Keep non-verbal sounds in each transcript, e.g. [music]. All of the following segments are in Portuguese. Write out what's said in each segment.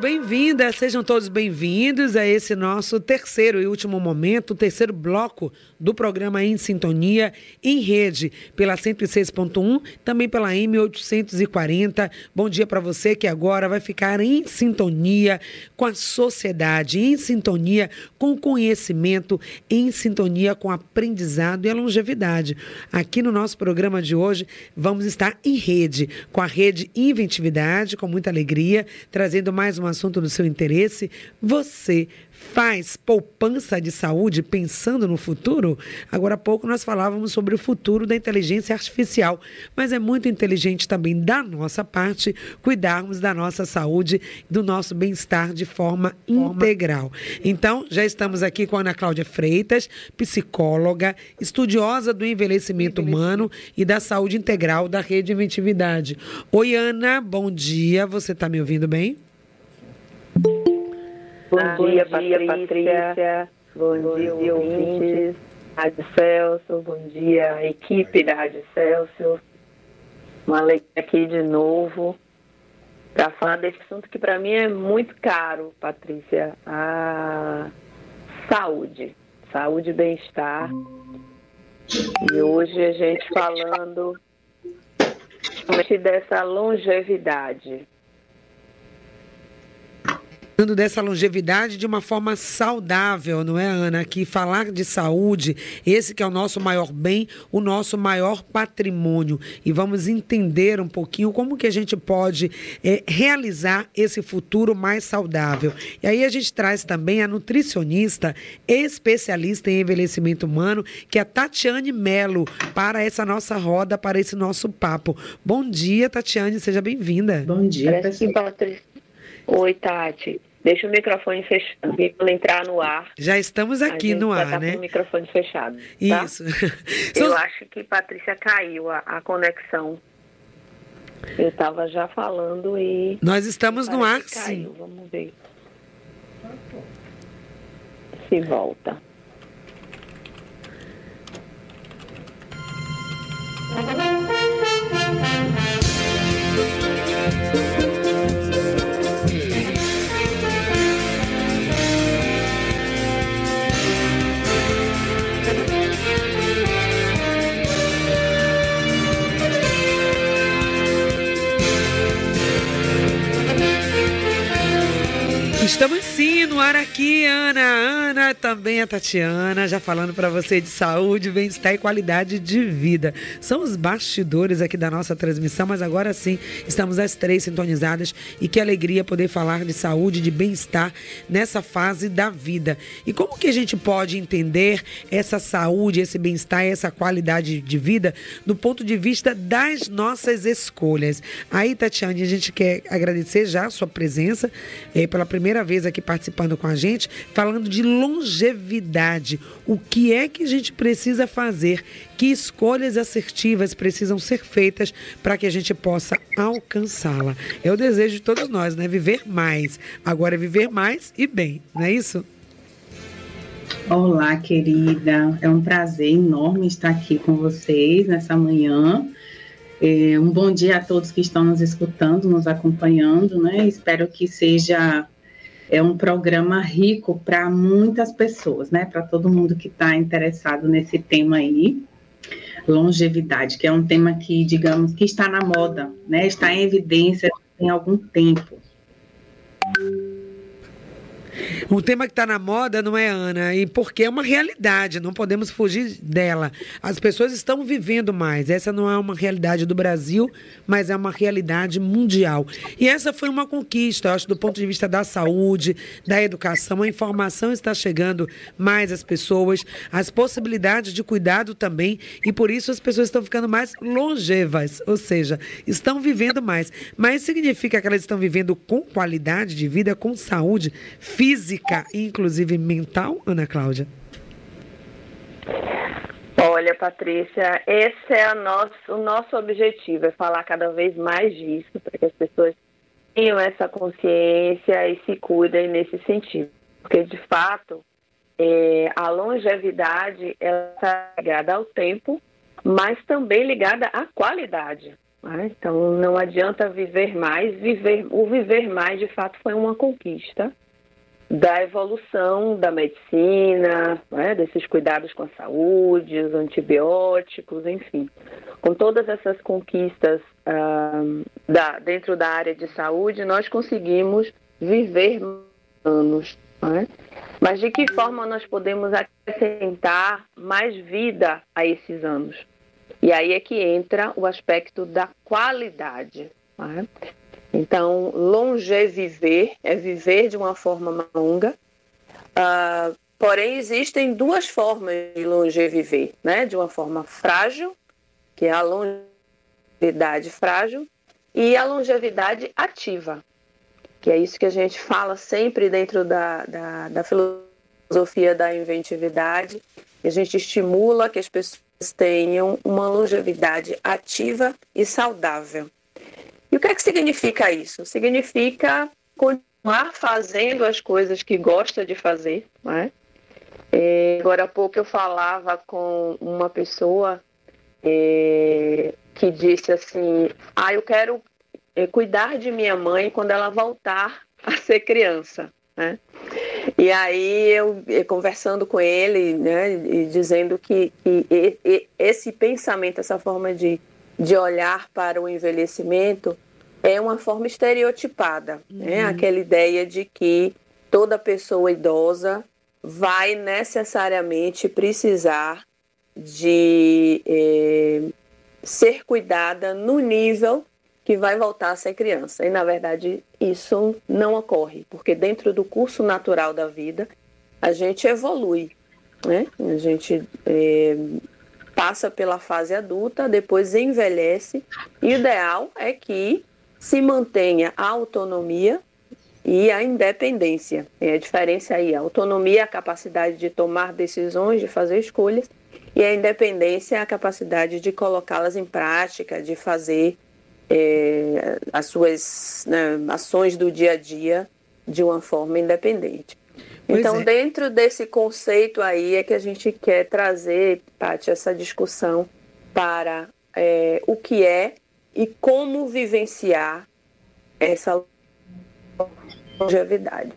Bem-vinda, sejam todos bem-vindos a esse nosso terceiro e último momento, terceiro bloco do programa Em Sintonia, em rede, pela 106.1, também pela M840. Bom dia para você que agora vai ficar em sintonia com a sociedade, em sintonia com o conhecimento, em sintonia com o aprendizado e a longevidade. Aqui no nosso programa de hoje, vamos estar em rede, com a rede Inventividade, com muita alegria, trazendo mais uma um assunto do seu interesse, você faz poupança de saúde pensando no futuro? Agora há pouco nós falávamos sobre o futuro da inteligência artificial, mas é muito inteligente também da nossa parte cuidarmos da nossa saúde, do nosso bem-estar de forma, forma integral. Então, já estamos aqui com a Ana Cláudia Freitas, psicóloga, estudiosa do envelhecimento humano e da saúde integral da Rede Inventividade. Oi, Ana, bom dia. Você está me ouvindo bem? Bom, dia, Patrícia. Bom, bom dia, dia, ouvintes. Rádio Celso. Bom dia, equipe da Rádio Celso. Uma alegria aqui de novo para falar desse assunto que para mim é muito caro, Patrícia. A saúde. Saúde e bem-estar. E hoje a gente falando dessa longevidade Falando dessa longevidade de uma forma saudável, não é, Ana? Que falar de saúde, esse que é o nosso maior bem, o nosso maior patrimônio. E vamos entender um pouquinho como que a gente pode é, realizar esse futuro mais saudável. E aí a gente traz também a nutricionista especialista em envelhecimento humano, que é a Tatiane Melo, para essa nossa roda, para esse nosso papo. Bom dia, Tatiane, seja bem-vinda. Bom dia, pessoal. Oi, Tati. Deixa o microfone fechado para entrar no ar. Já estamos aqui no ar, tá né? Com o microfone fechado. Tá? Isso. [laughs] Eu acho que Patrícia caiu a, a conexão. Eu estava já falando e. Nós estamos no ar, sim. Vamos ver. Se volta. Estamos sim no ar aqui, Ana. Ana, também a Tatiana, já falando para você de saúde, bem-estar e qualidade de vida. São os bastidores aqui da nossa transmissão, mas agora sim estamos as três sintonizadas e que alegria poder falar de saúde, de bem-estar nessa fase da vida. E como que a gente pode entender essa saúde, esse bem-estar essa qualidade de vida do ponto de vista das nossas escolhas? Aí, Tatiane, a gente quer agradecer já a sua presença eh, pela primeira primeira vez aqui participando com a gente, falando de longevidade. O que é que a gente precisa fazer? Que escolhas assertivas precisam ser feitas para que a gente possa alcançá-la? É o desejo de todos nós, né? Viver mais. Agora é viver mais e bem, não é isso? Olá, querida. É um prazer enorme estar aqui com vocês nessa manhã. É, um bom dia a todos que estão nos escutando, nos acompanhando, né? Espero que seja é um programa rico para muitas pessoas, né? Para todo mundo que está interessado nesse tema aí, longevidade, que é um tema que, digamos, que está na moda, né? Está em evidência tem algum tempo. Um tema que está na moda, não é, Ana? E porque é uma realidade, não podemos fugir dela. As pessoas estão vivendo mais. Essa não é uma realidade do Brasil, mas é uma realidade mundial. E essa foi uma conquista, eu acho, do ponto de vista da saúde, da educação. A informação está chegando mais às pessoas, as possibilidades de cuidado também, e por isso as pessoas estão ficando mais longevas, ou seja, estão vivendo mais. Mas significa que elas estão vivendo com qualidade de vida, com saúde física física, inclusive mental, Ana Cláudia? Olha, Patrícia, esse é nosso, o nosso objetivo, é falar cada vez mais disso, para que as pessoas tenham essa consciência e se cuidem nesse sentido. Porque, de fato, é, a longevidade está ligada ao tempo, mas também ligada à qualidade. Né? Então, não adianta viver mais. Viver, o viver mais, de fato, foi uma conquista da evolução da medicina, né? desses cuidados com a saúde, os antibióticos, enfim. Com todas essas conquistas da, dentro da área de saúde, nós conseguimos viver anos. Né? Mas de que forma nós podemos acrescentar mais vida a esses anos? E aí é que entra o aspecto da qualidade. Né? Então, longeviver é viver de uma forma longa. Uh, porém, existem duas formas de longeviver, né? De uma forma frágil, que é a longevidade frágil, e a longevidade ativa, que é isso que a gente fala sempre dentro da, da, da filosofia da inventividade. A gente estimula que as pessoas tenham uma longevidade ativa e saudável. E o que é que significa isso? Significa continuar fazendo as coisas que gosta de fazer. Né? É, agora há pouco eu falava com uma pessoa é, que disse assim: Ah, eu quero é, cuidar de minha mãe quando ela voltar a ser criança. Né? E aí eu conversando com ele, né, e dizendo que, que esse pensamento, essa forma de, de olhar para o envelhecimento é uma forma estereotipada, né? uhum. né? Aquela ideia de que toda pessoa idosa vai necessariamente precisar de eh, ser cuidada no nível que vai voltar a ser criança. E, na verdade, isso não ocorre, porque dentro do curso natural da vida, a gente evolui, né? A gente eh, passa pela fase adulta, depois envelhece, e o ideal é que se mantenha a autonomia e a independência. É a diferença aí. A autonomia é a capacidade de tomar decisões, de fazer escolhas, e a independência é a capacidade de colocá-las em prática, de fazer é, as suas né, ações do dia a dia de uma forma independente. Pois então, é. dentro desse conceito aí é que a gente quer trazer, Paty, essa discussão para é, o que é e como vivenciar essa longevidade.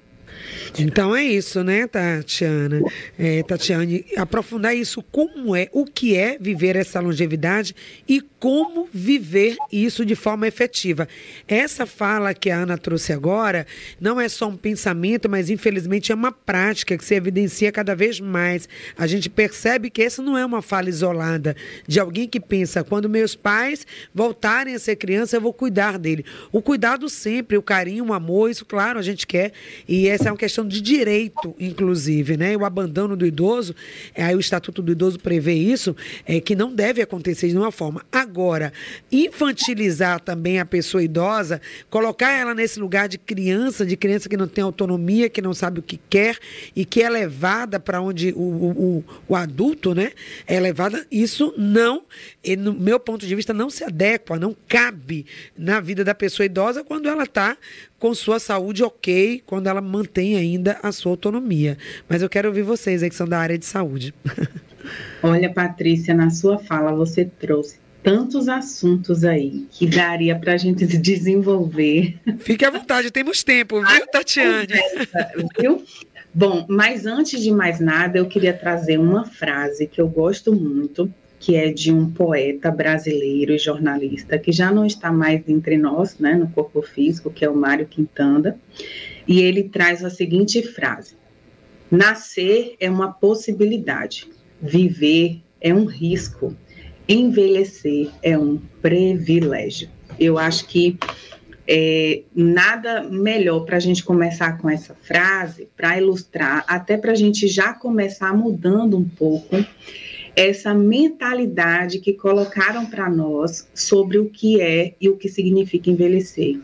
Então é isso, né, Tatiana? É, Tatiane, aprofundar isso, como é, o que é viver essa longevidade e como viver isso de forma efetiva. Essa fala que a Ana trouxe agora não é só um pensamento, mas infelizmente é uma prática que se evidencia cada vez mais. A gente percebe que essa não é uma fala isolada de alguém que pensa, quando meus pais voltarem a ser criança, eu vou cuidar dele. O cuidado sempre, o carinho, o amor, isso, claro, a gente quer. E essa é uma questão de direito, inclusive, né? O abandono do idoso, aí o Estatuto do Idoso prevê isso, é que não deve acontecer de nenhuma forma. Agora, infantilizar também a pessoa idosa, colocar ela nesse lugar de criança, de criança que não tem autonomia, que não sabe o que quer e que é levada para onde o, o, o, adulto, né? É levada, isso não, no meu ponto de vista, não se adequa, não cabe na vida da pessoa idosa quando ela está com sua saúde ok, quando ela mantém ainda a sua autonomia. Mas eu quero ouvir vocês aí que são da área de saúde. [laughs] Olha, Patrícia, na sua fala você trouxe tantos assuntos aí que daria para a gente [laughs] desenvolver. Fique à vontade, temos tempo, viu, Tatiane? [laughs] Viu? Bom, mas antes de mais nada, eu queria trazer uma frase que eu gosto muito, que é de um poeta brasileiro e jornalista que já não está mais entre nós, né, no corpo físico, que é o Mário Quintanda, e ele traz a seguinte frase: Nascer é uma possibilidade, viver é um risco envelhecer é um privilégio. Eu acho que é, nada melhor para a gente começar com essa frase, para ilustrar, até para a gente já começar mudando um pouco essa mentalidade que colocaram para nós sobre o que é e o que significa envelhecer.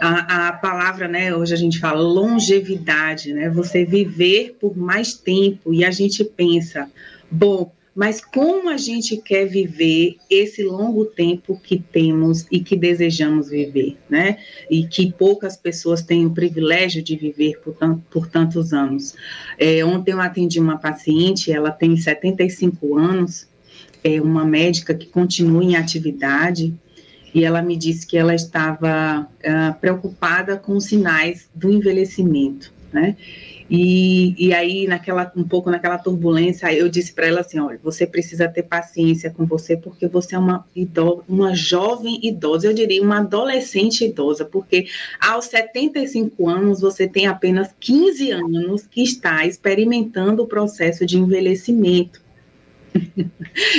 A, a, palavra, né, hoje a gente fala longevidade, né, você viver por mais tempo, e a gente pensa, bom, mas como a gente quer viver esse longo tempo que temos e que desejamos viver, né? E que poucas pessoas têm o privilégio de viver por, por tantos anos. É, ontem eu atendi uma paciente, ela tem 75 anos, é uma médica que continua em atividade e ela me disse que ela estava uh, preocupada com os sinais do envelhecimento, né? E, e aí, naquela, um pouco naquela turbulência, eu disse para ela assim: olha, você precisa ter paciência com você, porque você é uma, idosa, uma jovem idosa, eu diria uma adolescente idosa, porque aos 75 anos você tem apenas 15 anos que está experimentando o processo de envelhecimento.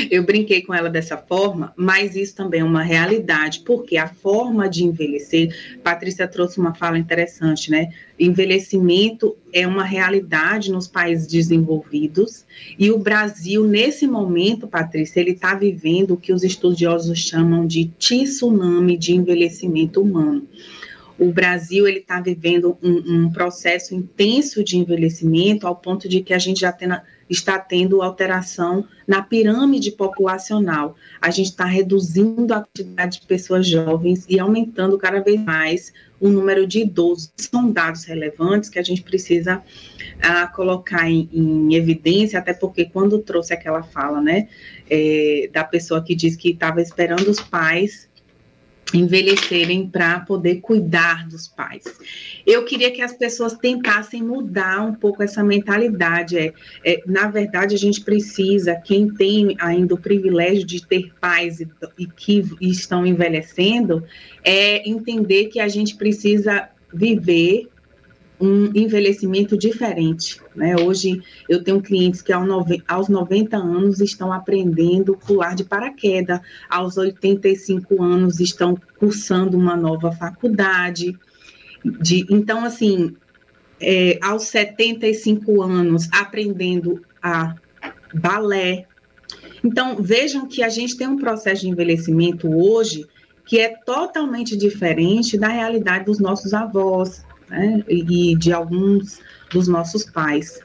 Eu brinquei com ela dessa forma, mas isso também é uma realidade, porque a forma de envelhecer, Patrícia trouxe uma fala interessante, né? Envelhecimento é uma realidade nos países desenvolvidos e o Brasil, nesse momento, Patrícia, ele está vivendo o que os estudiosos chamam de tsunami de envelhecimento humano o Brasil ele está vivendo um, um, processo intenso de envelhecimento ao ponto de que a gente já tem, está tendo alteração na pirâmide populacional. A gente está reduzindo a quantidade de pessoas jovens e aumentando cada vez mais o número de idosos. São dados relevantes que a gente precisa ah, colocar em, em, evidência, até porque quando trouxe aquela fala, né, é, da pessoa que diz que estava esperando os pais envelhecerem para poder cuidar dos pais. Eu queria que as pessoas tentassem mudar um pouco essa mentalidade. É, é, na verdade, a gente precisa, quem tem ainda o privilégio de ter pais e, e que estão envelhecendo, é entender que a gente precisa viver um envelhecimento diferente. Né? Hoje eu tenho clientes que aos 90 anos estão aprendendo pular de paraquedas, aos 85 anos estão cursando uma nova faculdade. De, então, assim, é, aos 75 anos aprendendo a balé. Então, vejam que a gente tem um processo de envelhecimento hoje que é totalmente diferente da realidade dos nossos avós, né, e de alguns dos nossos pais,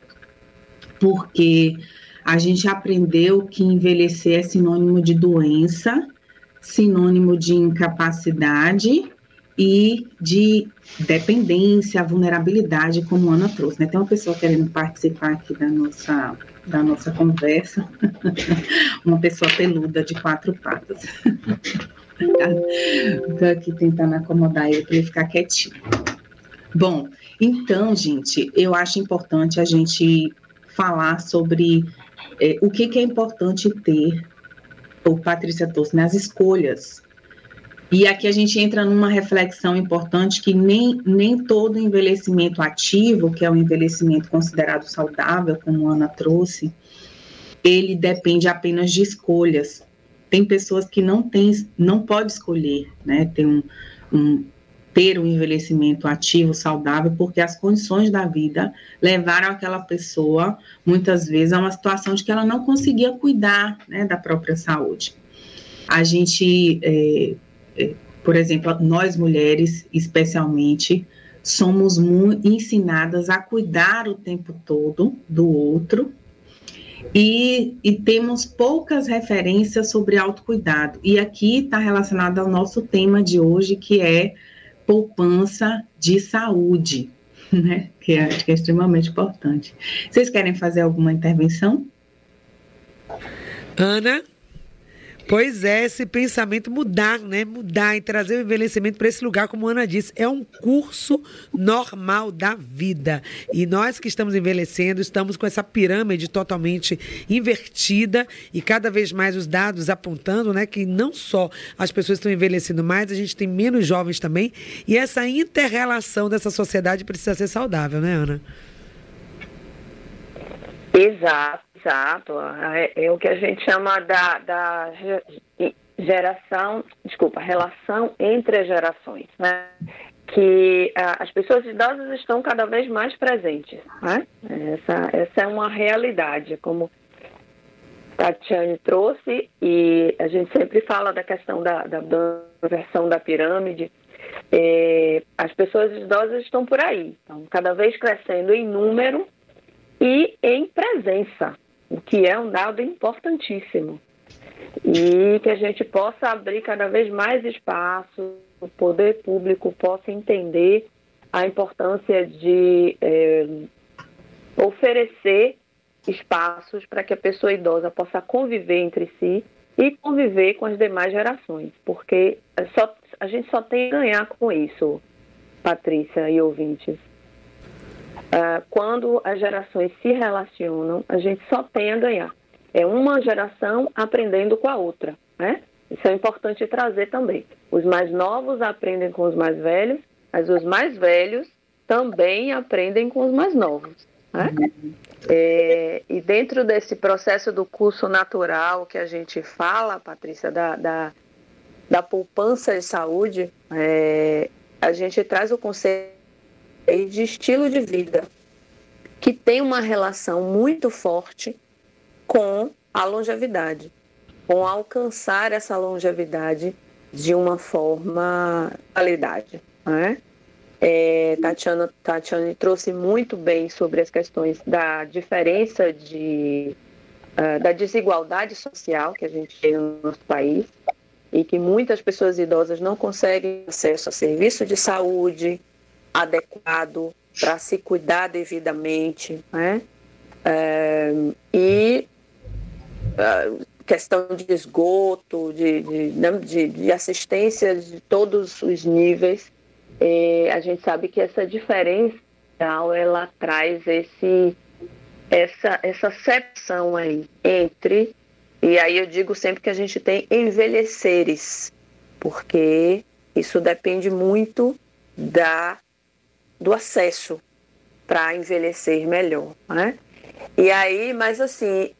porque a gente aprendeu que envelhecer é sinônimo de doença, sinônimo de incapacidade e de dependência, vulnerabilidade, como a Ana trouxe. Né? Tem uma pessoa querendo participar aqui da nossa, da nossa conversa, [laughs] uma pessoa peluda de quatro patas. [laughs] Estou aqui tentando acomodar ele para ele ficar quietinho. Bom, então, gente, eu acho importante a gente falar sobre é, o que, que, é importante ter, o Patrícia trouxe, nas escolhas. E aqui a gente entra numa reflexão importante que nem, nem todo envelhecimento ativo, que é o envelhecimento considerado saudável, como a Ana trouxe, ele depende apenas de escolhas. Tem pessoas que não têm, não pode escolher, né? Tem um, um ter um envelhecimento ativo, saudável, porque as condições da vida levaram aquela pessoa, muitas vezes, a uma situação de que ela não conseguia cuidar né, da própria saúde. A gente, é, é, por exemplo, nós mulheres, especialmente, somos ensinadas a cuidar o tempo todo do outro, e, e, temos poucas referências sobre autocuidado. E aqui está relacionado ao nosso tema de hoje, que é poupança de saúde, [laughs] né? Que é, que é extremamente importante. Vocês querem fazer alguma intervenção? Ana? Pois é, esse pensamento mudar, né? Mudar e trazer o envelhecimento para esse lugar, como a Ana disse, é um curso normal da vida. E nós que estamos envelhecendo, estamos com essa pirâmide totalmente invertida e cada vez mais os dados apontando, né, que não só as pessoas estão envelhecendo mais, a gente tem menos jovens também. E essa interrelação dessa sociedade precisa ser saudável, né, Ana? Exato. Exato, é, é, o que a gente chama da, da geração, desculpa, relação entre as gerações, né? que as pessoas idosas estão cada vez mais presentes. Né? Essa, essa é uma realidade, como Tatiane trouxe, e a gente sempre fala da questão da, da, da versão da pirâmide. É, as pessoas idosas estão por aí, estão cada vez crescendo em número e em presença o que é um dado importantíssimo. E que a gente possa abrir cada vez mais espaço, o poder público possa entender a importância de é, oferecer espaços para que a pessoa idosa possa conviver entre si e conviver com as demais gerações, porque só, a gente só tem a ganhar com isso, Patrícia e ouvintes. Uh, quando as gerações se relacionam, a gente só tem a ganhar. É uma geração aprendendo com a outra, né? Isso é importante trazer também. Os mais novos aprendem com os mais velhos, mas os mais velhos também aprendem com os mais novos. Né? É, e dentro desse processo do curso natural que a gente fala, Patrícia, da, da, da poupança de saúde, é, a gente traz o conceito de estilo de vida, que tem uma relação muito forte com a longevidade, com alcançar essa longevidade de uma forma qualidade. Né? É, Tatiana, Tatiana trouxe muito bem sobre as questões da diferença de, uh, da desigualdade social que a gente tem no nosso país e que muitas pessoas idosas não conseguem acesso a serviço de saúde adequado para se cuidar devidamente, né? É, e uh, questão de esgoto, de, né, de, de assistência de todos os níveis é, a gente sabe que essa diferença ela traz esse essa essa sepção aí entre e aí eu digo sempre que a gente tem envelheceres porque isso depende muito da do acesso para envelhecer melhor, né? E aí, mas assim,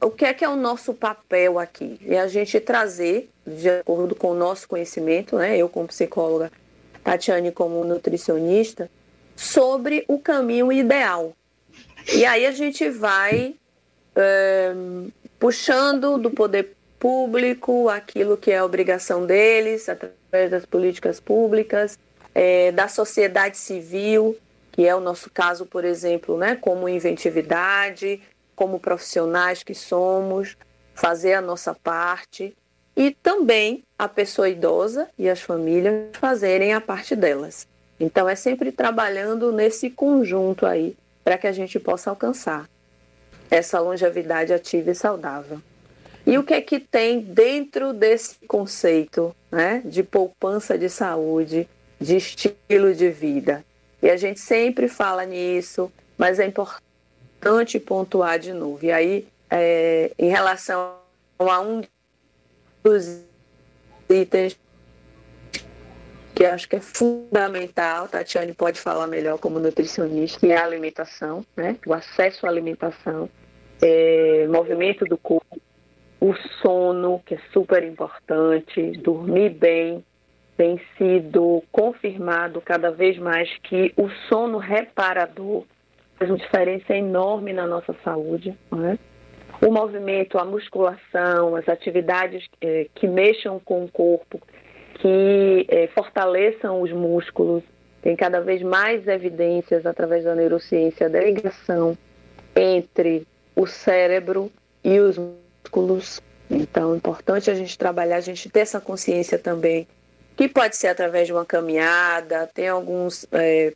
o, que é que é o nosso papel aqui? É a gente trazer, de acordo com o nosso conhecimento, né? Eu como psicóloga Tatiane como nutricionista, sobre o caminho ideal. E aí a gente vai é, puxando do poder público aquilo que é obrigação deles, através das políticas públicas, é, da sociedade civil, que é o nosso caso, por exemplo, né, como inventividade, como profissionais que somos, fazer a nossa parte e também a pessoa idosa e as famílias fazerem a parte delas. Então é sempre trabalhando nesse conjunto aí para que a gente possa alcançar essa longevidade ativa e saudável. E o que é que tem dentro desse conceito né, de poupança de saúde, de estilo de vida? E a gente sempre fala nisso, mas é importante pontuar de novo. E aí, é, em relação a um dos itens que acho que é fundamental, Tatiane pode falar melhor como nutricionista, que é a alimentação, né? o acesso à alimentação, é, movimento do corpo, o sono, que é super importante, dormir bem, tem sido confirmado cada vez mais que o sono reparador faz uma diferença enorme na nossa saúde. Né? o movimento, a musculação, as atividades é, que mexam com o corpo, que é, fortaleçam os músculos. Tem cada vez mais evidências através da neurociência da ligação entre o cérebro e os músculos. Então, é importante a gente trabalhar, a gente ter essa consciência também, que pode ser através de uma caminhada, tem alguns é,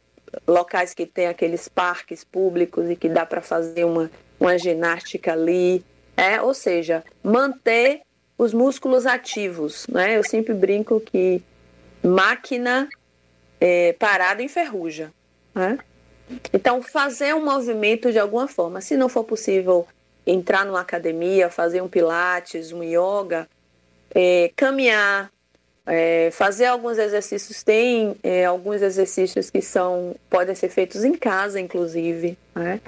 locais que tem aqueles parques públicos e que dá para fazer uma uma ginástica ali, é, ou seja, manter os músculos ativos, né? Eu sempre brinco que máquina é, parada enferruja, né? Então, fazer um movimento de alguma forma, se não for possível entrar numa academia, fazer um pilates, um yoga, é, caminhar, é, fazer alguns exercícios, tem é, alguns exercícios que são podem ser feitos em casa, inclusive, né?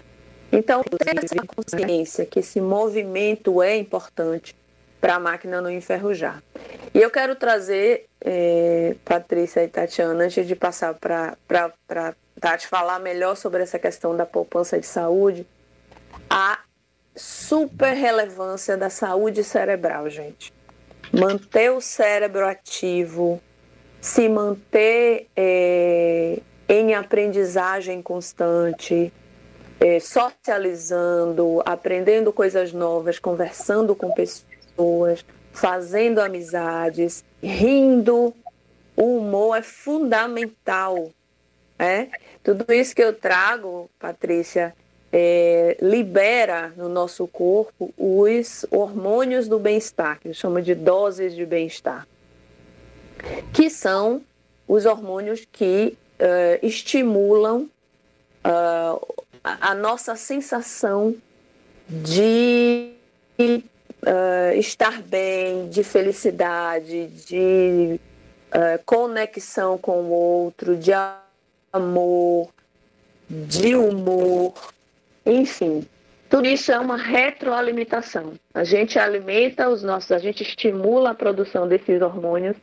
Então, ter essa consciência que esse movimento é importante para a máquina não enferrujar. E eu quero trazer, é, Patrícia e Tatiana, antes de passar para Tati falar melhor sobre essa questão da poupança de saúde, a super relevância da saúde cerebral, gente. Manter o cérebro ativo, se manter é, em aprendizagem constante, é, socializando, aprendendo coisas novas, conversando com pessoas, fazendo amizades, rindo. O humor é fundamental. É? Tudo isso que eu trago, Patrícia, é, libera no nosso corpo os hormônios do bem-estar, que chama de doses de bem-estar, que são os hormônios que uh, estimulam uh, a nossa sensação de uh, estar bem, de felicidade, de conexão com o outro, de amor, de humor, enfim. Tudo isso é uma retroalimentação. A gente alimenta os nossos, a gente estimula a produção desses hormônios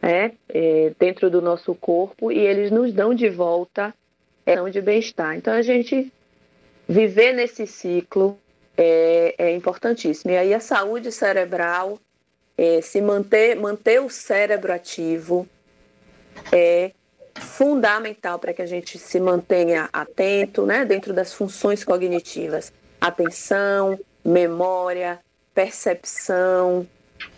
né, é, dentro do nosso corpo e eles nos dão de volta é, de bem-estar. Então a gente viver nesse ciclo é, é importantíssimo. E aí a saúde cerebral, é, se manter, manter o cérebro ativo é fundamental para que a gente se mantenha atento, né, dentro das funções cognitivas, atenção, memória, percepção,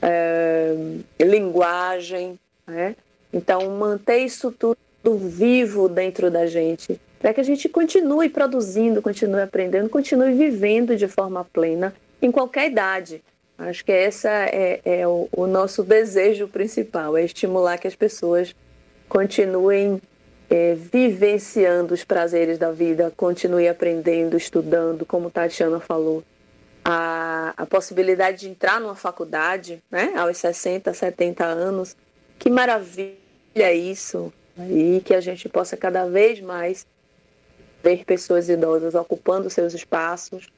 é, linguagem, né? Então manter isso tudo vivo dentro da gente para que a gente continue produzindo, continue aprendendo, continue vivendo de forma plena em qualquer idade. Acho que esse é, é o, o, nosso desejo principal, é estimular que as pessoas continuem é, vivenciando os prazeres da vida, continuem aprendendo, estudando, como Tatiana falou. A, a possibilidade de entrar numa faculdade né, aos 60, 70 anos, que maravilha isso! E que a gente possa cada vez mais ver pessoas idosas ocupando seus espaços,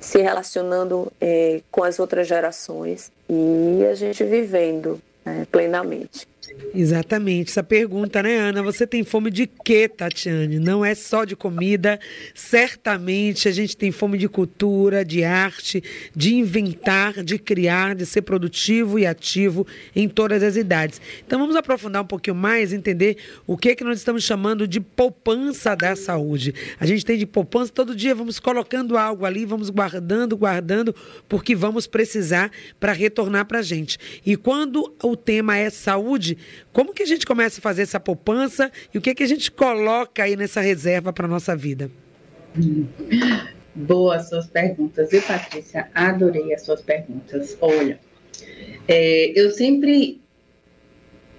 se relacionando é, com as outras gerações e a gente vivendo é, plenamente. Exatamente. Essa pergunta, né, Ana? Você tem fome de quê, Tatiane? Não é só de comida. Certamente a gente tem fome de cultura, de arte, de inventar, de criar, de ser produtivo e ativo em todas as idades. Então vamos aprofundar um pouquinho mais, entender o que, que nós estamos chamando de poupança da saúde. A gente tem de poupança todo dia, vamos colocando algo ali, vamos guardando, guardando, porque vamos precisar para retornar para a gente. E quando o tema é saúde, como que a gente começa a fazer essa poupança e o que, que a gente coloca aí nessa reserva para a nossa vida? Boas suas perguntas, viu, Patrícia? Adorei as suas perguntas. Olha, é, eu sempre,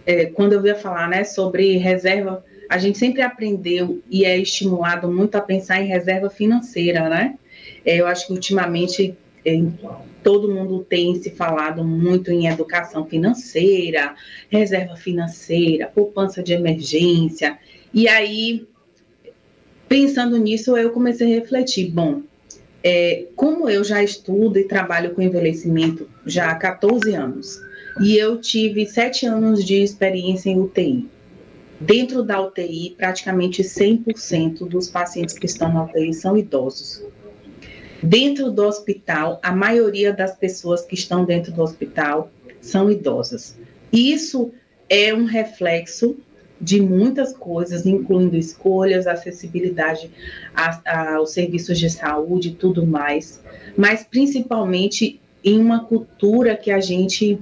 é, quando eu ia falar né, sobre reserva, a gente sempre aprendeu e é estimulado muito a pensar em reserva financeira, né? É, eu acho que ultimamente todo mundo tem se falado muito em educação financeira, reserva financeira, poupança de emergência. E aí, pensando nisso, eu comecei a refletir: bom, é, como eu já estudo e trabalho com envelhecimento já há 14 anos, e eu tive sete anos de experiência em UTI. Dentro da UTI, praticamente 100% dos pacientes que estão na UTI são idosos. Dentro do hospital, a maioria das pessoas que estão dentro do hospital são idosas. Isso é um reflexo de muitas coisas, incluindo escolhas, acessibilidade aos serviços de saúde e tudo mais, mas principalmente em uma cultura que a gente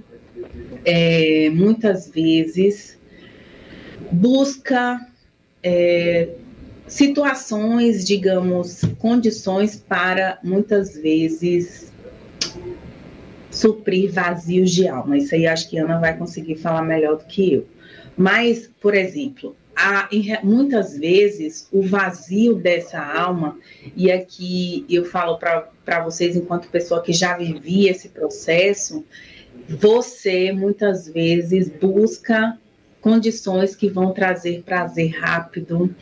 é, muitas vezes busca é, situações, digamos, condições para muitas vezes suprir vazios de alma. Isso aí acho que Ana vai conseguir falar melhor do que eu. Mas, por exemplo, há, muitas vezes o vazio dessa alma, e aqui eu falo para vocês, enquanto pessoa que já vivia esse processo, você muitas vezes busca condições que vão trazer prazer rápido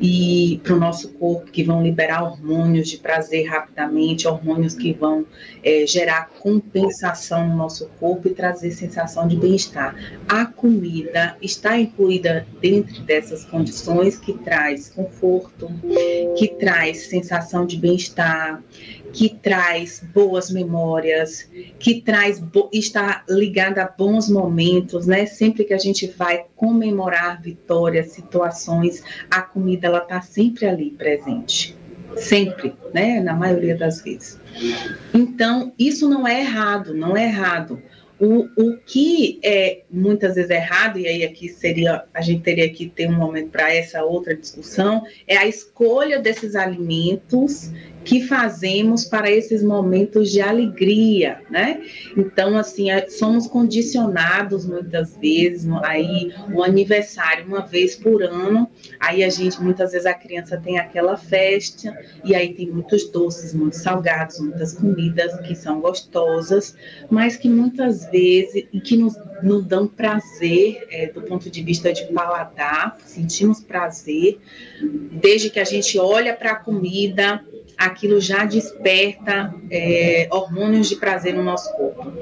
e para o nosso corpo, que vão liberar hormônios de prazer rapidamente, hormônios que vão é, gerar compensação no nosso corpo e trazer sensação de bem-estar. A comida está incluída dentro dessas condições que traz conforto, que traz sensação de bem-estar, que traz boas memórias, que traz está ligada a bons momentos, né? Sempre que a gente vai comemorar vitórias, situações, a comida ela tá sempre ali presente, sempre, né? Na maioria das vezes. Então isso não é errado, não é errado. O, o que é muitas vezes errado, e aí aqui seria, a gente teria que ter um momento para essa outra discussão, é a escolha desses alimentos que fazemos para esses momentos de alegria, né? Então, assim, somos condicionados muitas vezes, aí o aniversário uma vez por ano, aí a gente, muitas vezes a criança tem aquela festa, e aí tem muitos doces, muitos salgados, muitas comidas que são gostosas, mas que muitas vezes, e que nos, nos dão prazer é, do ponto de vista de paladar, sentimos prazer, desde que a gente olha para a comida, aquilo já desperta é, hormônios de prazer no nosso corpo.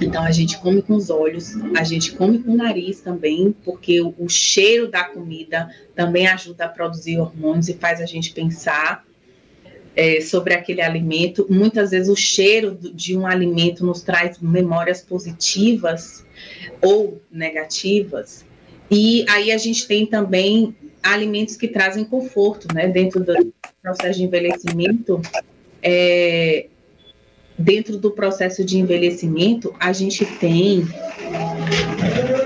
Então a gente come com os olhos, a gente come com o nariz também, porque o, o cheiro da comida também ajuda a produzir hormônios e faz a gente pensar é, sobre aquele alimento. Muitas vezes o cheiro de um alimento nos traz memórias positivas ou negativas. E aí a gente tem também alimentos que trazem conforto, né? Dentro do processo de envelhecimento, é, dentro do processo de envelhecimento, a gente tem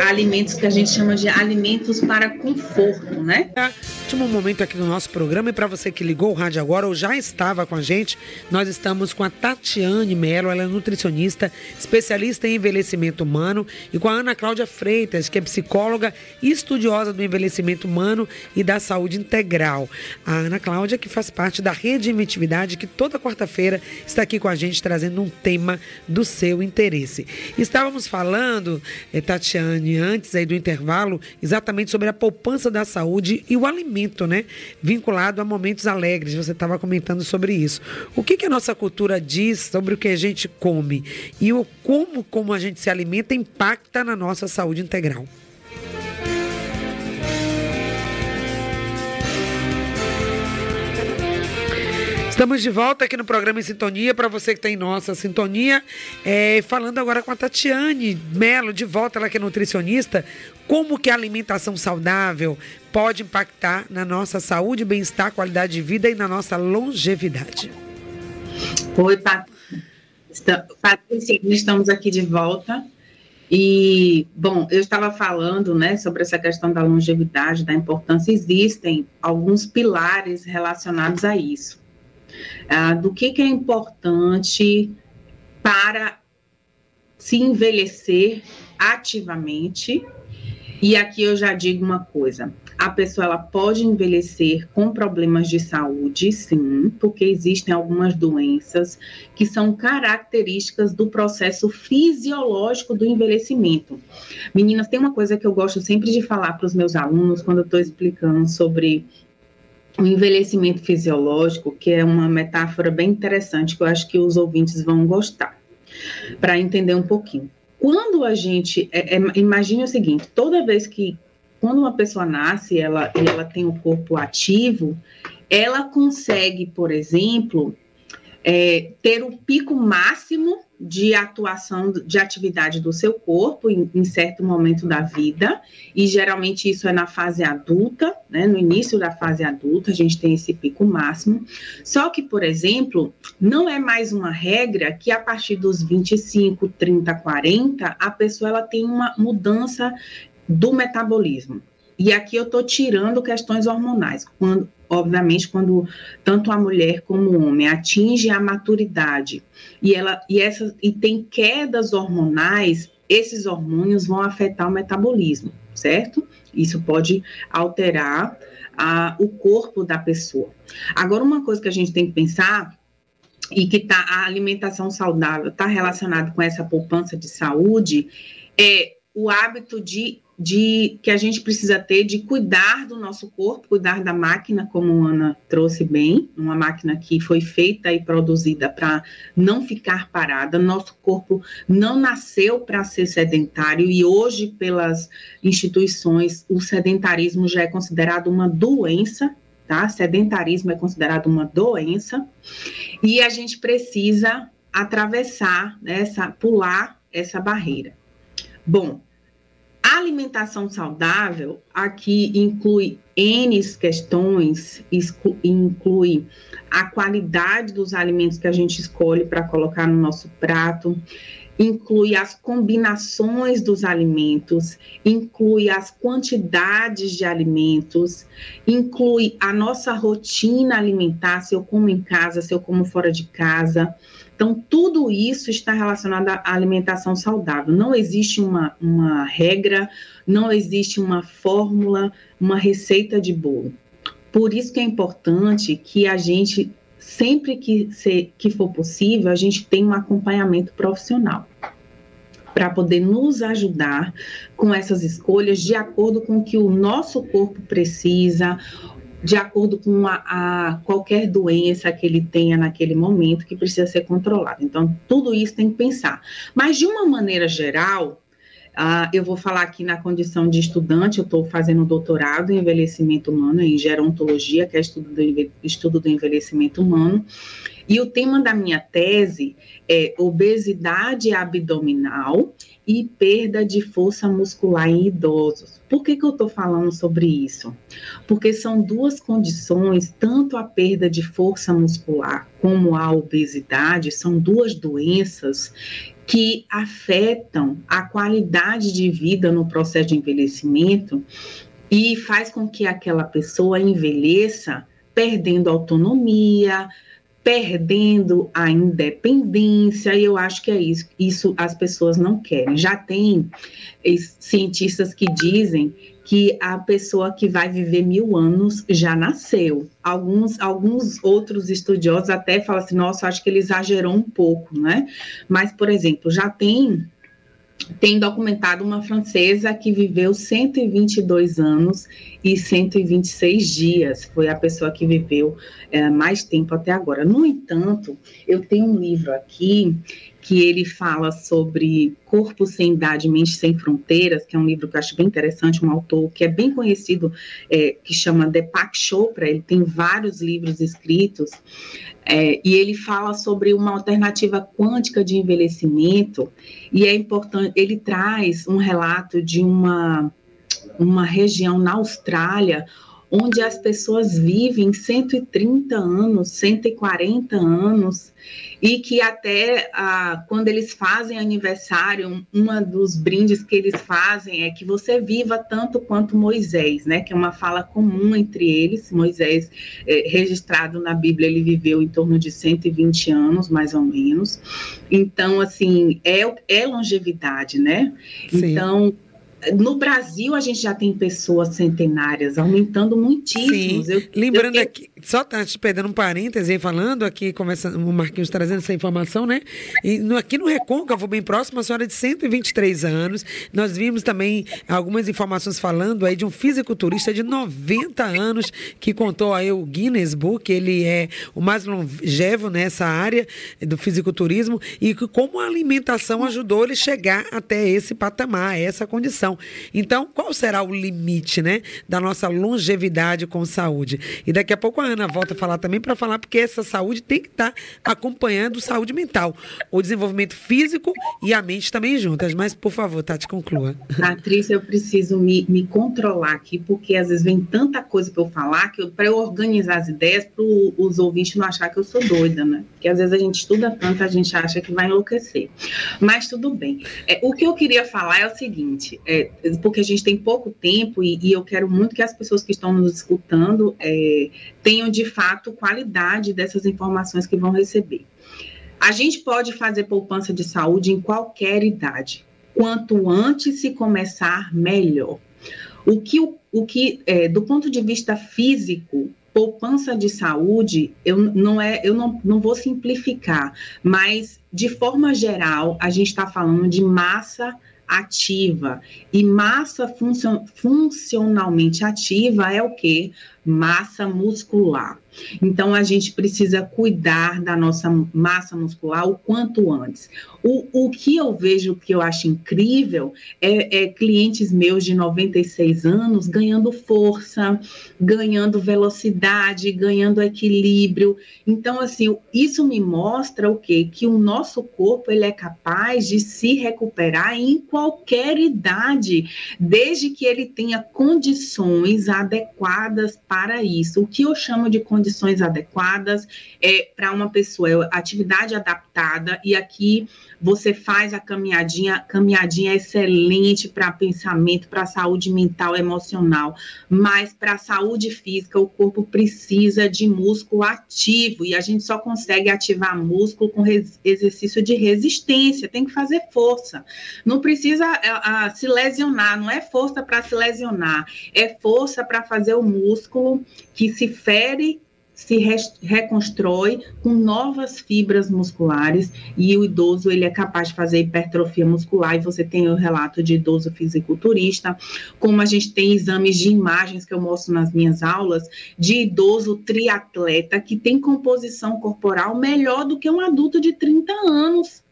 alimentos que a gente chama de alimentos para conforto, né? Último momento aqui no nosso programa e para você que ligou o rádio agora ou já estava com a gente, nós estamos com a Tatiane Mello, ela é nutricionista, especialista em envelhecimento humano e com a Ana Cláudia Freitas, que é psicóloga e estudiosa do envelhecimento humano e da saúde integral. A Ana Cláudia que faz parte da Rede Inventividade que toda quarta-feira está aqui com a gente trazendo um tema do seu interesse. Estávamos falando, eh, Tatiane, antes aí do intervalo, exatamente sobre a poupança da saúde e o alimento, né? Vinculado a momentos alegres. Você estava comentando sobre isso. O que, que a nossa cultura diz sobre o que a gente come e o como, como a gente se alimenta impacta na nossa saúde integral? Estamos de volta aqui no programa em Sintonia, para você que está em nossa sintonia, é, falando agora com a Tatiane Melo, de volta, ela que é nutricionista, como que a alimentação saudável pode impactar na nossa saúde, bem-estar, qualidade de vida e na nossa longevidade. Oi, Patrícia, estamos aqui de volta. E, bom, eu estava falando, né, sobre essa questão da longevidade, da importância, existem alguns pilares relacionados a isso ah, do que, que é importante para se envelhecer ativamente. E aqui eu já digo uma coisa: a pessoa ela pode envelhecer com problemas de saúde, sim, porque existem algumas doenças que são características do processo fisiológico do envelhecimento. Meninas, tem uma coisa que eu gosto sempre de falar para os meus alunos quando eu estou explicando sobre o envelhecimento fisiológico, que é uma metáfora bem interessante que eu acho que os ouvintes vão gostar, para entender um pouquinho. Quando a gente, é, é, imagine o seguinte, toda vez que, quando uma pessoa nasce, ela, ela tem o corpo ativo, ela consegue, por exemplo, é, ter o pico máximo de atuação, de atividade do seu corpo em, em, certo momento da vida, e geralmente isso é na fase adulta, né? No início da fase adulta, a gente tem esse pico máximo. Só que, por exemplo, não é mais uma regra que a partir dos 25, 30, 40, a pessoa ela tem uma mudança do metabolismo. E aqui eu estou tirando questões hormonais. Quando, obviamente, quando tanto a mulher como o homem atinge a maturidade e ela e essa e tem quedas hormonais, esses hormônios vão afetar o metabolismo, certo? Isso pode alterar a, o corpo da pessoa. Agora, uma coisa que a gente tem que pensar e que tá, a alimentação saudável está relacionada com essa poupança de saúde é o hábito de de que a gente precisa ter de cuidar do nosso corpo, cuidar da máquina, como a Ana trouxe bem, uma máquina que foi feita e produzida para não ficar parada. Nosso corpo não nasceu para ser sedentário e hoje, pelas instituições, o sedentarismo já é considerado uma doença. Tá? Sedentarismo é considerado uma doença e a gente precisa atravessar essa, pular essa barreira. Bom, alimentação saudável aqui inclui N questões, inclui a qualidade dos alimentos que a gente escolhe para colocar no nosso prato, inclui as combinações dos alimentos, inclui as quantidades de alimentos, inclui a nossa rotina alimentar, se eu como em casa, se eu como fora de casa. Então, tudo isso está relacionado à alimentação saudável. Não existe uma, uma regra, não existe uma fórmula, uma receita de bolo. Por isso que é importante que a gente sempre que, se, que for possível, a gente tem um acompanhamento profissional para poder nos ajudar com essas escolhas de acordo com o que o nosso corpo precisa, de acordo com a, a, qualquer doença que ele tenha naquele momento que precisa ser controlada. Então, tudo isso tem que pensar. Mas, de uma maneira geral, Uh, eu vou falar aqui na condição de estudante, eu estou fazendo doutorado em envelhecimento humano, em gerontologia, que é estudo do, estudo do envelhecimento humano. E o tema da minha tese é obesidade abdominal e perda de força muscular em idosos. Por que, que eu estou falando sobre isso? Porque são duas condições, tanto a perda de força muscular como a obesidade, são duas doenças que afetam a qualidade de vida no processo de envelhecimento e faz com que aquela pessoa envelheça perdendo autonomia, perdendo a independência, e eu acho que é isso, isso as pessoas não querem. Já tem cientistas que dizem que a pessoa que vai viver mil anos já nasceu. Alguns, alguns outros estudiosos até falam assim, nossa, acho que ele exagerou um pouco, né? Mas, por exemplo, já tem tem documentado uma francesa que viveu 122 anos e 126 dias. Foi a pessoa que viveu é, mais tempo até agora. No entanto, eu tenho um livro aqui que ele fala sobre Corpo Sem Idade, Mente Sem Fronteiras, que é um livro que eu acho bem interessante, um autor que é bem conhecido, é, que chama Deepak Chopra, ele tem vários livros escritos, é, e ele fala sobre uma alternativa quântica de envelhecimento, e é importante, ele traz um relato de uma, uma região na Austrália, onde as pessoas vivem 130 anos, 140 anos, e que até ah, quando eles fazem aniversário, uma dos brindes que eles fazem é que você viva tanto quanto Moisés, né? Que é uma fala comum entre eles. Moisés, é, registrado na Bíblia, ele viveu em torno de 120 anos, mais ou menos. Então, assim, é, é longevidade, né? Sim. Então, no Brasil, a gente já tem pessoas centenárias, aumentando muitíssimo. Sim. Eu, Lembrando eu... aqui, só tá te perdendo um parêntese aí, falando aqui, começa, o Marquinhos trazendo essa informação, né? E no, aqui no Recôncavo, bem próximo, uma senhora de 123 anos. Nós vimos também algumas informações falando aí de um fisiculturista de 90 anos que contou aí o Guinness Book, ele é o mais longevo nessa área do fisiculturismo e como a alimentação ajudou ele chegar até esse patamar, essa condição. Então, qual será o limite, né, da nossa longevidade com saúde? E daqui a pouco a Ana volta a falar também para falar porque essa saúde tem que estar tá acompanhando saúde mental, o desenvolvimento físico e a mente também juntas. Mas, por favor, Tati, conclua. Atriz, eu preciso me, me controlar aqui, porque às vezes vem tanta coisa para eu falar que para eu organizar as ideias, para os ouvintes não achar que eu sou doida, né? Porque às vezes a gente estuda tanto, a gente acha que vai enlouquecer. Mas tudo bem. É, o que eu queria falar é o seguinte: é, porque a gente tem pouco tempo e, e, eu quero muito que as pessoas que estão nos escutando é, tenham de fato qualidade dessas informações que vão receber. A gente pode fazer poupança de saúde em qualquer idade. Quanto antes se começar, melhor. O que, o que é, do ponto de vista físico, poupança de saúde, eu não é, eu não, não vou simplificar, mas de forma geral, a gente está falando de massa ativa. E massa funcionalmente ativa é o que? Massa muscular. Então, a gente precisa cuidar da nossa massa muscular o quanto antes. O, o que eu vejo que eu acho incrível é, é clientes meus de 96 anos ganhando força, ganhando velocidade, ganhando equilíbrio. Então, assim, isso me mostra o quê? Que o nosso corpo ele é capaz de se recuperar em qualquer idade, desde que ele tenha condições adequadas para para isso. O que eu chamo de condições adequadas é para uma pessoa, é atividade adaptada, e aqui você faz a caminhadinha, caminhadinha é excelente para pensamento, para saúde mental, emocional, mas para a saúde física, o corpo precisa de músculo ativo, e a gente só consegue ativar músculo com exercício de resistência, tem que fazer força. Não precisa uh, uh, se lesionar, não é força para se lesionar, é força para fazer o músculo que se fere se re reconstrói com novas fibras musculares e o idoso ele é capaz de fazer hipertrofia muscular e você tem o relato de idoso fisiculturista, como a gente tem exames de imagens que eu mostro nas minhas aulas de idoso triatleta que tem composição corporal melhor do que um adulto de 30 anos.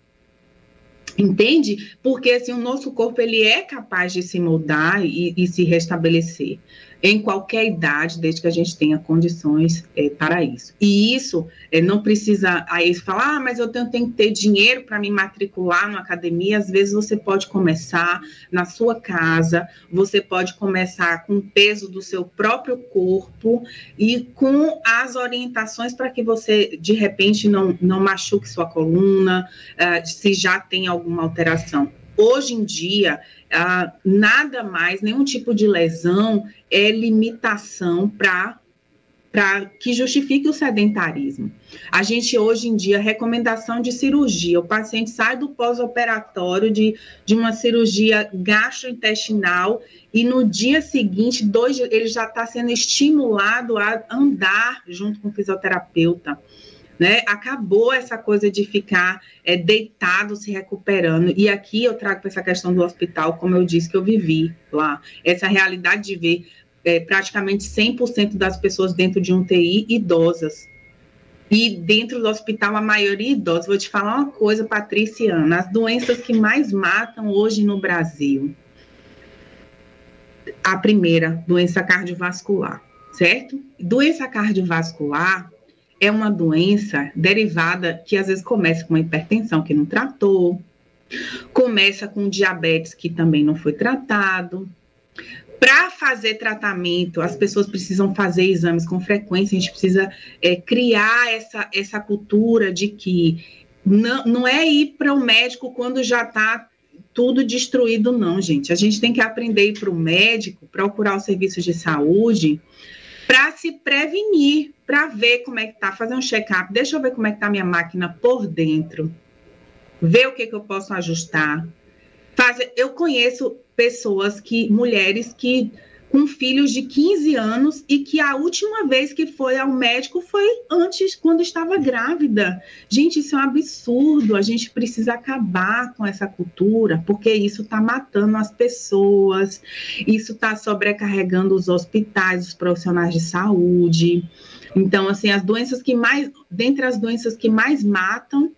Entende? Porque assim, o nosso corpo ele é capaz de se moldar e, e se restabelecer em qualquer idade, desde que a gente tenha condições é, para isso. E isso é, não precisa aí falar, ah, mas eu tenho, tenho que ter dinheiro para me matricular na academia. Às vezes você pode começar na sua casa, você pode começar com o peso do seu próprio corpo e com as orientações para que você, de repente, não, não machuque sua coluna, uh, se já tem alguma alteração. Hoje em dia, ah, nada mais, nenhum tipo de lesão é limitação para que justifique o sedentarismo. A gente hoje em dia, recomendação de cirurgia, o paciente sai do pós-operatório de, de uma cirurgia gastrointestinal e no dia seguinte, dois, ele já está sendo estimulado a andar junto com o fisioterapeuta né? Acabou essa coisa de ficar é, deitado se recuperando. E aqui eu trago para essa questão do hospital, como eu disse que eu vivi lá, essa realidade de ver é, praticamente 100% das pessoas dentro de um TI idosas. E dentro do hospital, a maioria idosa. Vou te falar uma coisa, Patriciana: as doenças que mais matam hoje no Brasil. A primeira, doença cardiovascular, certo? Doença cardiovascular, é uma doença derivada que às vezes começa com uma hipertensão que não tratou, começa com diabetes que também não foi tratado. Para fazer tratamento, as pessoas precisam fazer exames com frequência, a gente precisa é, criar essa, essa cultura de que não, não é ir para o médico quando já está tudo destruído, não, gente. A gente tem que aprender a ir para o médico, procurar os serviços de saúde para se prevenir, para ver como é que tá, fazer um check-up, deixa eu ver como é que tá minha máquina por dentro, ver o que, que eu posso ajustar. Fazer, eu conheço pessoas que, mulheres que com filhos de 15 anos e que a última vez que foi ao médico foi antes, quando estava grávida. Gente, isso é um absurdo. A gente precisa acabar com essa cultura, porque isso está matando as pessoas, isso está sobrecarregando os hospitais, os profissionais de saúde. Então, assim, as doenças que mais, dentre as doenças que mais matam,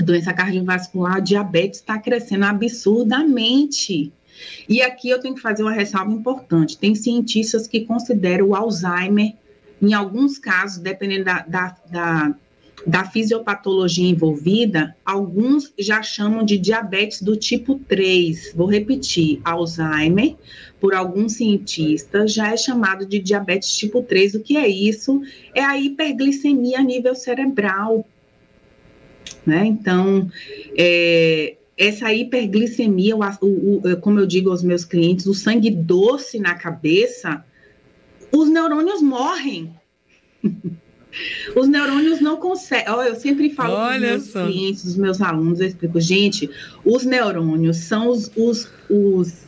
doença cardiovascular, diabetes está crescendo absurdamente. E aqui eu tenho que fazer uma ressalva importante: tem cientistas que consideram o Alzheimer, em alguns casos, dependendo da, da, da, da fisiopatologia envolvida, alguns já chamam de diabetes do tipo 3. Vou repetir: Alzheimer, por alguns cientistas, já é chamado de diabetes tipo 3. O que é isso? É a hiperglicemia a nível cerebral. Né? Então, é, essa hiperglicemia, o, o, como eu digo aos meus clientes, o sangue doce na cabeça, os neurônios morrem. [laughs] os neurônios não conseguem. Oh, eu sempre falo para os meus só. clientes, os meus alunos, eu explico, gente, os neurônios são os, os, os,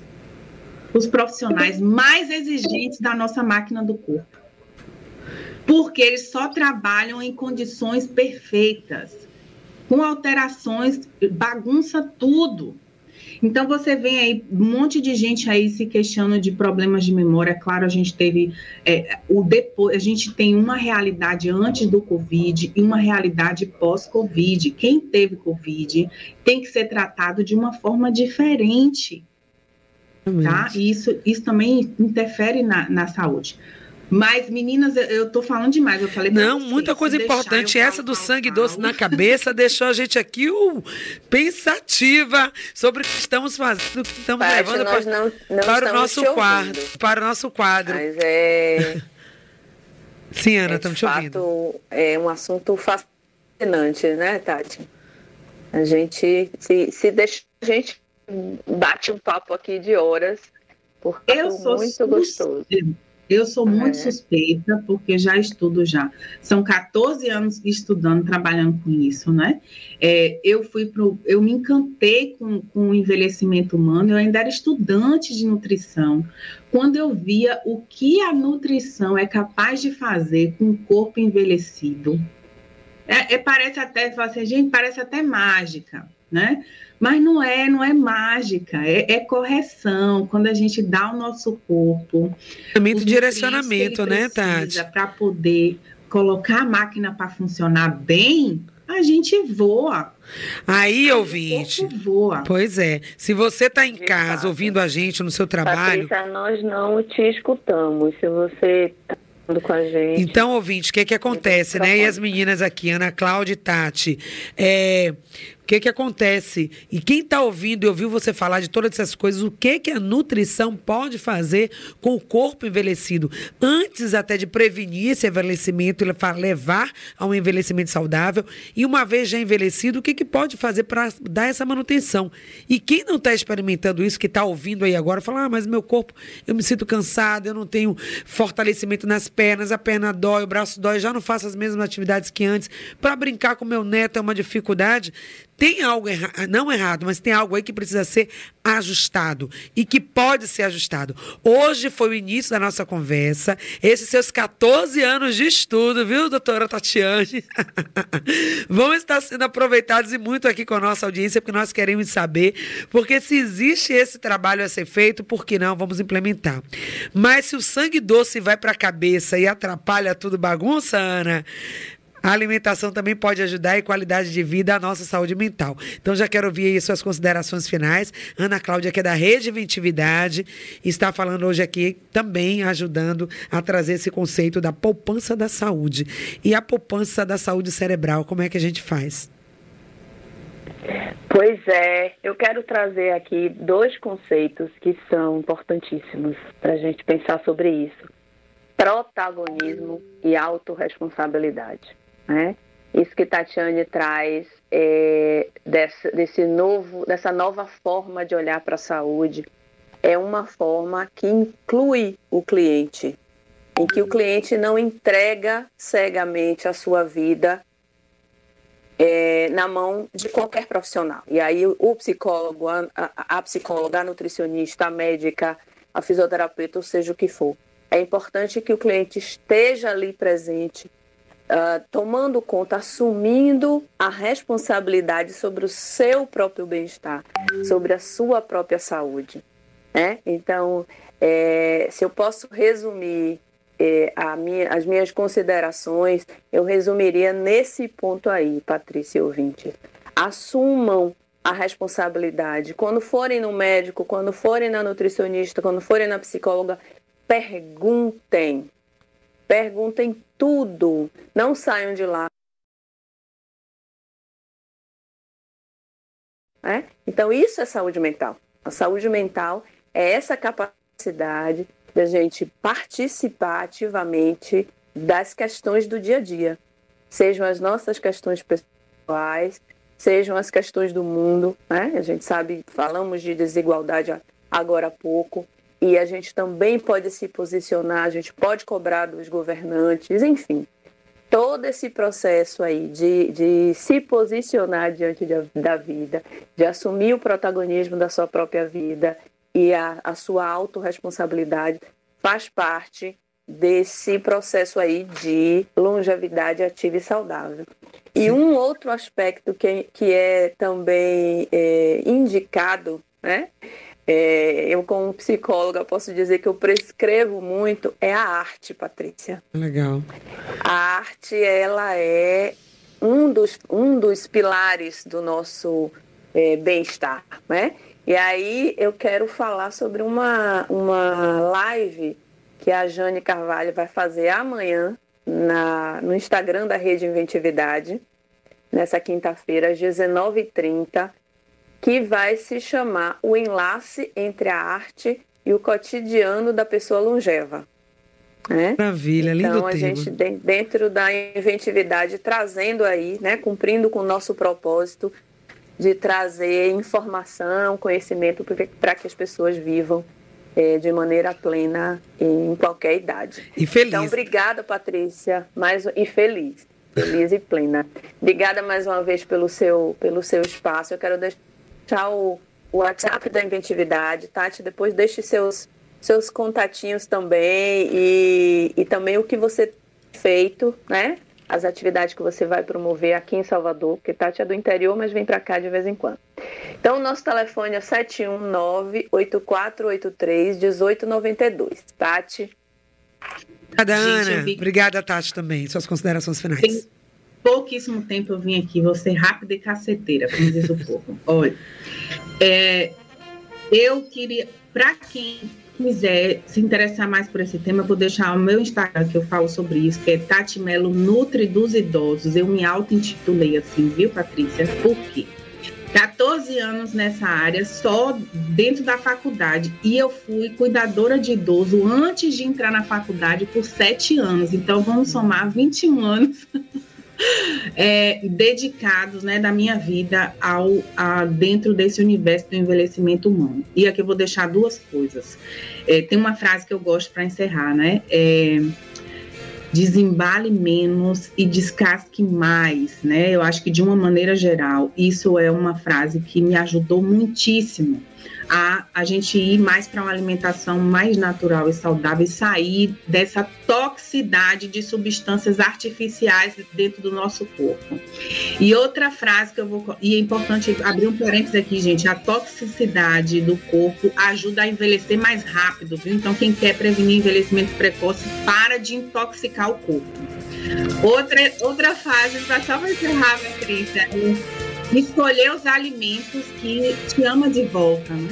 os profissionais mais exigentes da nossa máquina do corpo. Porque eles só trabalham em condições perfeitas com alterações, bagunça tudo. Então você vem aí um monte de gente aí se questionando de problemas de memória. Claro, a gente teve é, o depois, a gente tem uma realidade antes do Covid e uma realidade pós-Covid. Quem teve Covid tem que ser tratado de uma forma diferente. Tá? E isso, isso também interfere na, na saúde. Mas, meninas, eu tô falando demais. Eu falei Não, vocês, muita coisa importante. Essa do sangue doce na cabeça deixou a gente aqui uh, pensativa sobre o que estamos fazendo, o que estamos Paty, levando para, não, não para o nosso quadro. Para o nosso quadro. Mas é. Sim, Ana, estamos é, te ouvindo. É um assunto fascinante, né, Tati? A gente, se, se deixa, a gente bate um papo aqui de horas, porque eu é sou muito gostoso. Eu sou muito é. suspeita, porque já estudo já. São 14 anos estudando, trabalhando com isso, né? É, eu fui pro, eu me encantei com, com o envelhecimento humano, eu ainda era estudante de nutrição. Quando eu via o que a nutrição é capaz de fazer com o corpo envelhecido, é, é parece até, assim, gente, parece até mágica, né? Mas não é, não é mágica, é, é correção. Quando a gente dá o nosso corpo. Muito direcionamento, né, Tati? Para poder colocar a máquina para funcionar bem, a gente voa. Aí, ouvinte. Voa. Pois é. Se você está em casa ouvindo a gente no seu trabalho. Patrícia, nós não te escutamos. Se você está com a gente. Então, ouvinte, o que que acontece, né? E as meninas aqui, Ana Cláudia e Tati, é, o que que acontece? E quem está ouvindo e ouviu você falar de todas essas coisas, o que que a nutrição pode fazer com o corpo envelhecido? Antes até de prevenir esse envelhecimento levar a um envelhecimento saudável. E uma vez já envelhecido, o que que pode fazer para dar essa manutenção? E quem não está experimentando isso, que está ouvindo aí agora, fala, ah, mas meu corpo, eu me sinto cansado, eu não tenho fortalecimento nas pernas, a perna dói, o braço dói, já não faço as mesmas atividades que antes. Para brincar com meu neto é uma dificuldade tem algo não errado, mas tem algo aí que precisa ser ajustado e que pode ser ajustado. Hoje foi o início da nossa conversa, esses seus 14 anos de estudo, viu, doutora Tatiane? [laughs] Vão estar sendo aproveitados e muito aqui com a nossa audiência, porque nós queremos saber, porque se existe esse trabalho a ser feito, por que não? Vamos implementar. Mas se o sangue doce vai para a cabeça e atrapalha tudo bagunça, Ana, a alimentação também pode ajudar e qualidade de vida à nossa saúde mental. Então já quero ouvir aí suas considerações finais. Ana Cláudia, que é da Rede Inventividade, está falando hoje aqui também ajudando a trazer esse conceito da poupança da saúde. E a poupança da saúde cerebral, como é que a gente faz? Pois é, eu quero trazer aqui dois conceitos que são importantíssimos para a gente pensar sobre isso: protagonismo e autorresponsabilidade. Né? Isso que Tatiane traz é, desse, desse novo, dessa nova forma de olhar para a saúde é uma forma que inclui o cliente, em que o cliente não entrega cegamente a sua vida é, na mão de qualquer profissional. E aí o psicólogo, a, a, psicóloga, a nutricionista, a médica, a fisioterapeuta, ou seja o que for. É importante que o cliente esteja ali presente, uh, tomando conta, assumindo a responsabilidade sobre o seu próprio bem-estar, sobre a sua própria saúde. Né? Então, é, se eu posso resumir é, minha, as minhas considerações, eu resumiria nesse ponto aí, Patrícia e ouvinte. Assumam a responsabilidade. Quando forem no médico, quando forem na nutricionista, quando forem na psicóloga, perguntem. Perguntem tudo. Não saiam de lá. É? Então, isso é saúde mental. A saúde mental é essa capacidade da gente participar ativamente das questões do dia a dia, sejam as nossas questões pessoais, sejam as questões do mundo. Né? A gente sabe, falamos de desigualdade agora há pouco, e a gente também pode se posicionar, a gente pode cobrar dos governantes, enfim. Todo esse processo aí de, de se posicionar diante de, da vida, de assumir o protagonismo da sua própria vida e a, a sua autorresponsabilidade faz parte desse processo aí de longevidade ativa e saudável. E um outro aspecto que, que é também é, indicado, né, é, eu, como psicóloga, posso dizer que eu prescrevo muito é a arte, Patrícia. Legal. A arte, ela é um dos, um dos pilares do nosso é, bem-estar, né? E aí eu quero falar sobre uma, uma live que a Jane Carvalho vai fazer amanhã na, no Instagram da Rede Inventividade, nessa quinta-feira, às 19h30 que vai se chamar O Enlace entre a Arte e o Cotidiano da Pessoa Longeva. Né? Maravilha, lindo Então, a tema. gente, dentro da inventividade, trazendo aí, né, cumprindo com o nosso propósito de trazer informação, conhecimento para que as pessoas vivam é, de maneira plena em qualquer idade. E feliz. Então, obrigada, Patrícia, mais, e feliz, feliz e plena. Obrigada mais uma vez pelo seu, pelo seu espaço. Eu quero deixar o, o WhatsApp da Inventividade, Tati, depois deixe seus, seus contatinhos também e, e também o que você feito, né? As atividades que você vai promover aqui em Salvador, porque Tati é do interior, mas vem para cá de vez em quando. Então, o nosso telefone é 719-8483-1892. Tati. Obrigada, Ana. Vi... Obrigada, Tati, também. Suas considerações finais. Tem pouquíssimo tempo eu vim aqui, você rápida e caceteira, como diz o [laughs] povo. Olha, é, eu queria, para quem quiser se interessar mais por esse tema, eu vou deixar o meu Instagram que eu falo sobre isso, que é Tati Melo Nutri dos Idosos. Eu me auto-intitulei assim, viu, Patrícia? Por quê? 14 anos nessa área, só dentro da faculdade. E eu fui cuidadora de idoso antes de entrar na faculdade por 7 anos. Então, vamos somar 21 anos [laughs] [laughs] é, dedicados né, da minha vida ao, a, dentro desse universo do envelhecimento humano. E aqui eu vou deixar duas coisas. É, tem uma frase que eu gosto para encerrar, né? É, desembale menos e descasque mais, né? Eu acho que de uma maneira geral, isso é uma frase que me ajudou muitíssimo a a gente ir mais para uma alimentação mais natural e saudável e sair dessa toxicidade de substâncias artificiais dentro do nosso corpo. E outra frase que eu vou. E é importante abrir um parênteses aqui, gente: a toxicidade do corpo ajuda a envelhecer mais rápido, viu? Então, quem quer prevenir envelhecimento precoce, para de intoxicar o corpo. Outra, outra fase, só para encerrar, Patrícia, é escolher os alimentos que te ama de volta, né?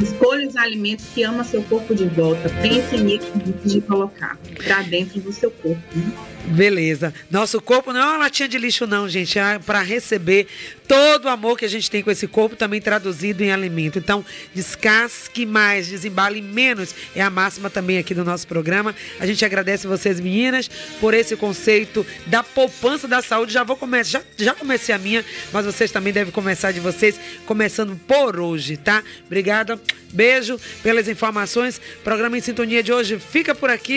Escolha os alimentos que ama seu corpo de volta. Pense nisso antes de colocar para dentro do seu corpo. Né? Beleza. Nosso corpo não é uma latinha de lixo, não, gente. É para receber todo o amor que a gente tem com esse corpo, também traduzido em alimento. Então, descasque mais, desembale menos. É a máxima também aqui do nosso programa. A gente agradece vocês, meninas, por esse conceito da poupança da saúde. Já vou começar, já, já comecei a minha, mas vocês também devem começar de vocês, começando por hoje, tá? Obrigada. Beijo pelas informações. Programa em sintonia de hoje fica por aqui.